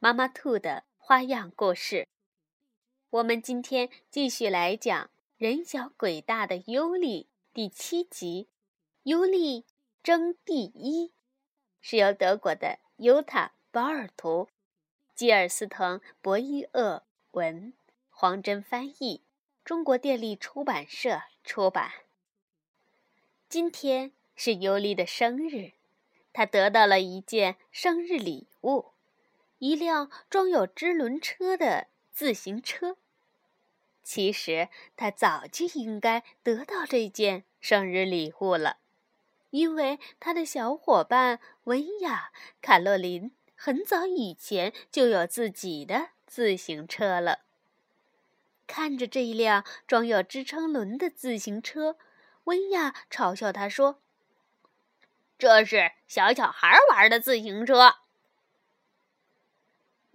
妈妈兔的花样故事，我们今天继续来讲《人小鬼大的尤利》第七集《尤利争第一》，是由德国的尤塔·保尔图、基尔斯滕·博伊厄文、黄真翻译，中国电力出版社出版。今天是尤利的生日，他得到了一件生日礼物。一辆装有支轮车的自行车。其实他早就应该得到这件生日礼物了，因为他的小伙伴文雅、卡洛琳很早以前就有自己的自行车了。看着这一辆装有支撑轮的自行车，温亚嘲笑他说：“这是小小孩玩的自行车。”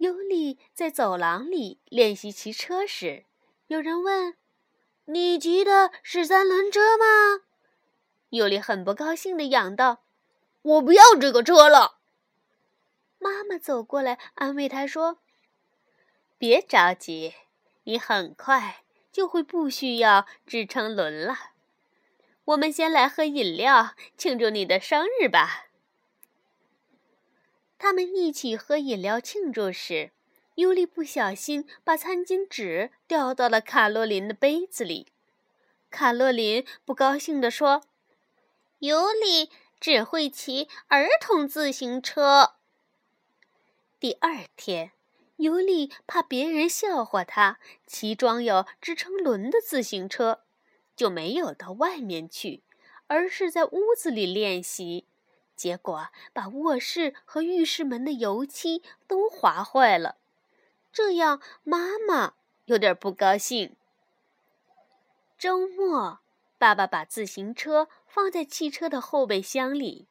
尤里在走廊里练习骑车时，有人问：“你骑的是三轮车吗？”尤里很不高兴地嚷道：“我不要这个车了！”妈妈走过来安慰他说：“别着急，你很快就会不需要支撑轮了。我们先来喝饮料庆祝你的生日吧。”他们一起喝饮料庆祝时，尤里不小心把餐巾纸掉到了卡洛琳的杯子里。卡洛琳不高兴地说：“尤里只会骑儿童自行车。”第二天，尤里怕别人笑话他骑装有支撑轮的自行车，就没有到外面去，而是在屋子里练习。结果把卧室和浴室门的油漆都划坏了，这样妈妈有点不高兴。周末，爸爸把自行车放在汽车的后备箱里，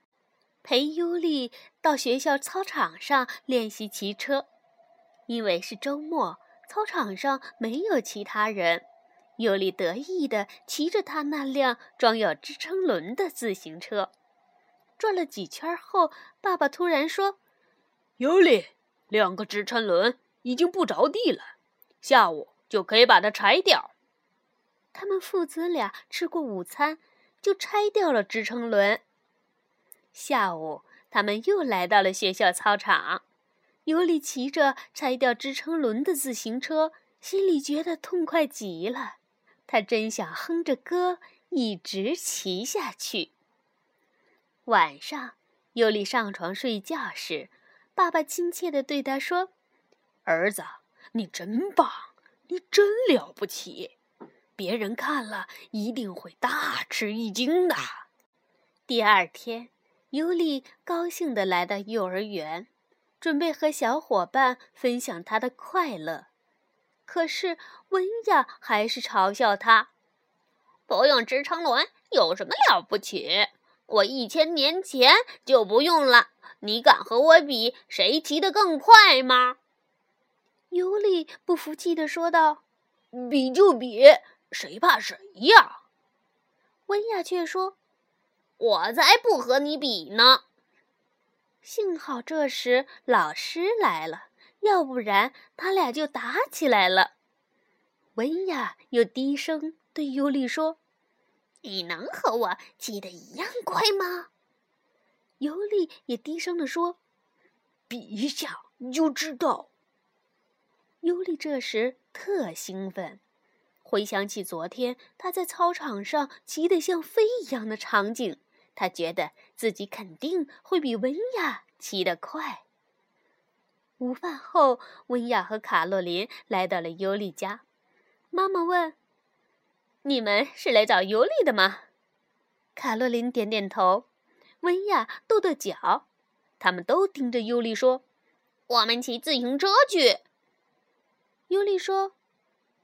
陪尤利到学校操场上练习骑车。因为是周末，操场上没有其他人，尤利得意地骑着他那辆装有支撑轮的自行车。转了几圈后，爸爸突然说：“尤里，两个支撑轮已经不着地了，下午就可以把它拆掉。”他们父子俩吃过午餐，就拆掉了支撑轮。下午，他们又来到了学校操场。尤里骑着拆掉支撑轮的自行车，心里觉得痛快极了。他真想哼着歌一直骑下去。晚上，尤里上床睡觉时，爸爸亲切地对他说：“儿子，你真棒，你真了不起，别人看了一定会大吃一惊的。”第二天，尤里高兴地来到幼儿园，准备和小伙伴分享他的快乐。可是温雅还是嘲笑他：“不用支撑轮有什么了不起？”我一千年前就不用了，你敢和我比谁骑得更快吗？尤里不服气地说道：“比就比，谁怕谁呀？”温雅却说：“我才不和你比呢。”幸好这时老师来了，要不然他俩就打起来了。温雅又低声对尤里说。你能和我骑得一样快吗？尤里也低声地说：“比一下你就知道。”尤里这时特兴奋，回想起昨天他在操场上骑得像飞一样的场景，他觉得自己肯定会比温雅骑得快。午饭后，温雅和卡洛琳来到了尤里家，妈妈问。你们是来找尤里的吗？卡洛琳点点头，温亚跺跺脚，他们都盯着尤里说：“我们骑自行车去。”尤利说：“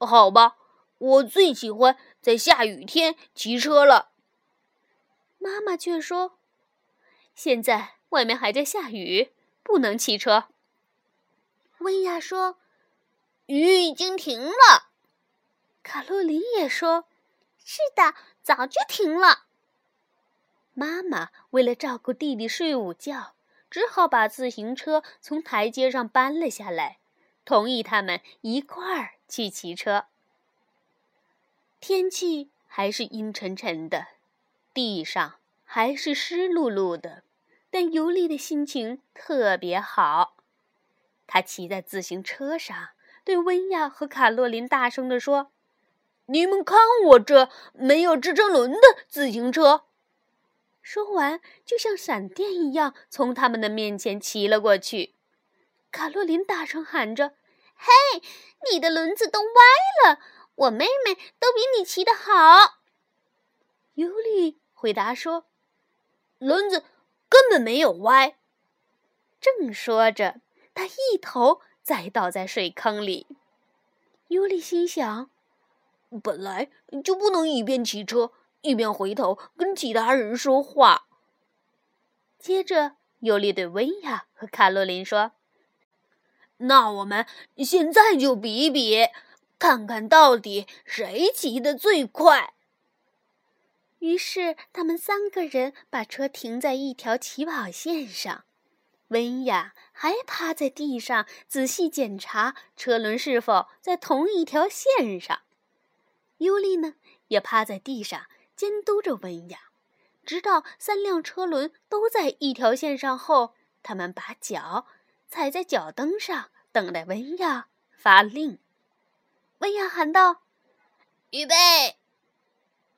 好吧，我最喜欢在下雨天骑车了。”妈妈却说：“现在外面还在下雨，不能骑车。”温亚说：“雨已经停了。”卡洛琳也说：“是的，早就停了。”妈妈为了照顾弟弟睡午觉，只好把自行车从台阶上搬了下来，同意他们一块儿去骑车。天气还是阴沉沉的，地上还是湿漉漉的，但尤利的心情特别好。他骑在自行车上，对温亚和卡洛琳大声地说：“你们看我这没有支撑轮的自行车！”说完，就像闪电一样从他们的面前骑了过去。卡洛琳大声喊着：“嘿，你的轮子都歪了！我妹妹都比你骑得好。”尤里回答说：“轮子根本没有歪。”正说着。他一头栽倒在水坑里。尤里心想：“本来就不能一边骑车一边回头跟其他人说话。”接着，尤里对温雅和卡洛琳说：“那我们现在就比比，看看到底谁骑得最快。”于是，他们三个人把车停在一条起跑线上。温雅还趴在地上仔细检查车轮是否在同一条线上。尤利呢，也趴在地上监督着温雅，直到三辆车轮都在一条线上后，他们把脚踩在脚蹬上，等待温雅发令。温雅喊道：“预备！”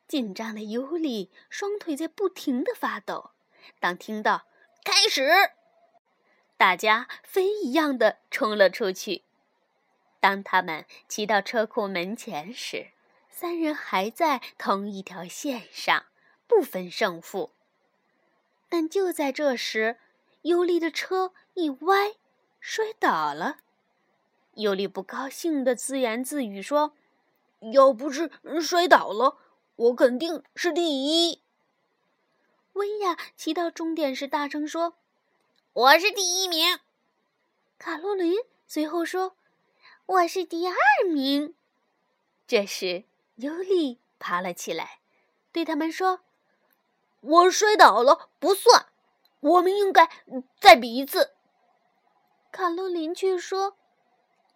紧张的尤利双腿在不停地发抖。当听到“开始”，大家飞一样的冲了出去。当他们骑到车库门前时，三人还在同一条线上，不分胜负。但就在这时，尤利的车一歪，摔倒了。尤利不高兴的自言自语说：“要不是摔倒了，我肯定是第一。”温亚骑到终点时，大声说。我是第一名，卡洛琳随后说：“我是第二名。”这时，尤利爬了起来，对他们说：“我摔倒了不算，我们应该再比一次。”卡洛琳却说：“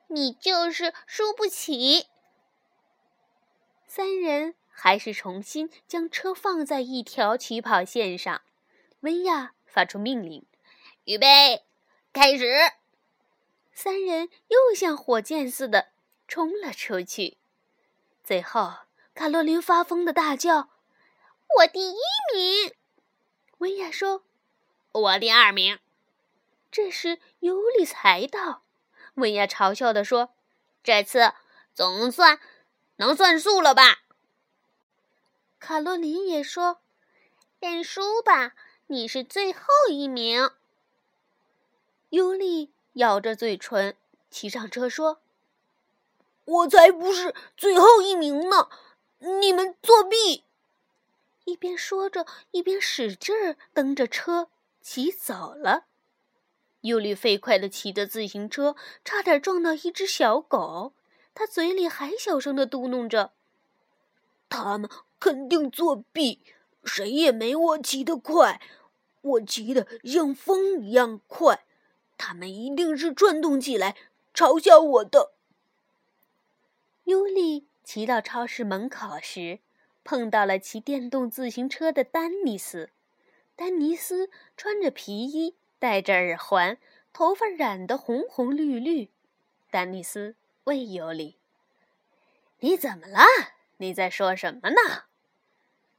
你就是输不起。”三人还是重新将车放在一条起跑线上。温亚发出命令。预备，开始！三人又像火箭似的冲了出去。最后，卡洛琳发疯的大叫：“我第一名！”温亚说：“我第二名。”这时，尤里才到。温亚嘲笑地说：“这次总算能算数了吧？”卡洛琳也说：“认输吧，你是最后一名。”尤利咬着嘴唇，骑上车说：“我才不是最后一名呢！你们作弊！”一边说着，一边使劲儿蹬着车骑走了。尤里飞快地骑着自行车，差点撞到一只小狗。他嘴里还小声地嘟囔着：“他们肯定作弊，谁也没我骑得快。我骑得像风一样快。”他们一定是转动起来嘲笑我的。尤利骑到超市门口时，碰到了骑电动自行车的丹尼斯。丹尼斯穿着皮衣，戴着耳环，头发染得红红绿绿。丹尼斯问尤利：“你怎么了？你在说什么呢？”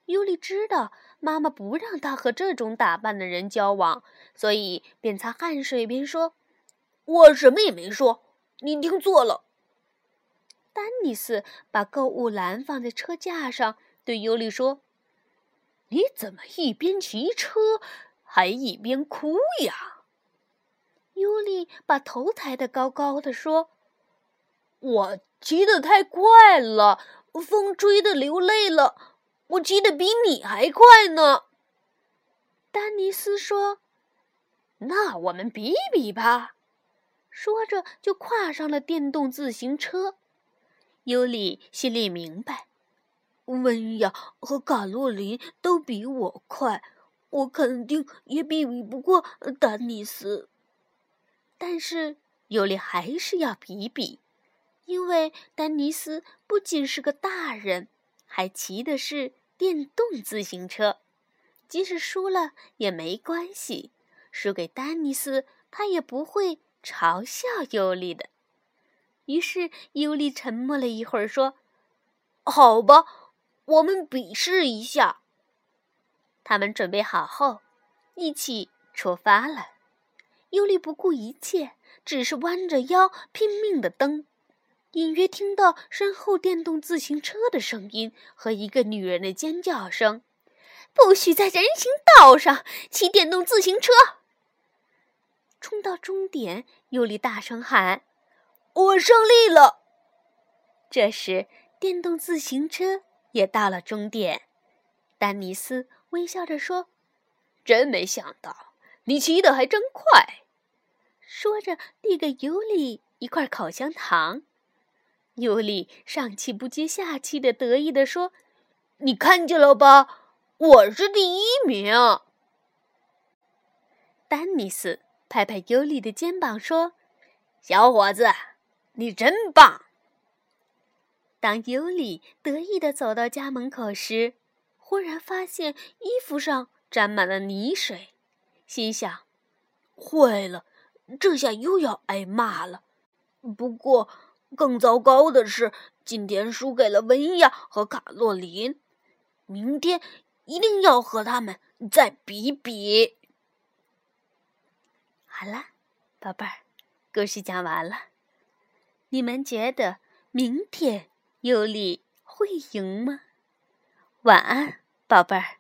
尤利知道妈妈不让他和这种打扮的人交往，所以边擦汗水边说：“我什么也没说，你听错了。”丹尼斯把购物篮放在车架上，对尤里说：“你怎么一边骑车还一边哭呀？”尤里把头抬得高高的，说：“我骑得太快了，风吹得流泪了。我骑得比你还快呢。”丹尼斯说：“那我们比比吧。”说着就跨上了电动自行车。尤里心里明白，温雅和卡洛琳都比我快，我肯定也比不过丹尼斯。但是尤里还是要比比，因为丹尼斯不仅是个大人，还骑的是电动自行车。即使输了也没关系，输给丹尼斯，他也不会嘲笑尤里的。于是尤利沉默了一会儿，说：“好吧，我们比试一下。”他们准备好后，一起出发了。尤利不顾一切，只是弯着腰拼命的蹬，隐约听到身后电动自行车的声音和一个女人的尖叫声。不许在人行道上骑电动自行车！冲到终点，尤里大声喊：“我胜利了！”这时，电动自行车也到了终点。丹尼斯微笑着说：“真没想到，你骑得还真快。”说着，递给尤里一块口香糖。尤里上气不接下气的得意地说：“你看见了吧？”我是第一名。丹尼斯拍拍尤里的肩膀说：“小伙子，你真棒！”当尤里得意的走到家门口时，忽然发现衣服上沾满了泥水，心想：“坏了，这下又要挨骂了。”不过，更糟糕的是，今天输给了文亚和卡洛琳，明天。一定要和他们再比比。好了，宝贝儿，故事讲完了。你们觉得明天尤里会赢吗？晚安，宝贝儿。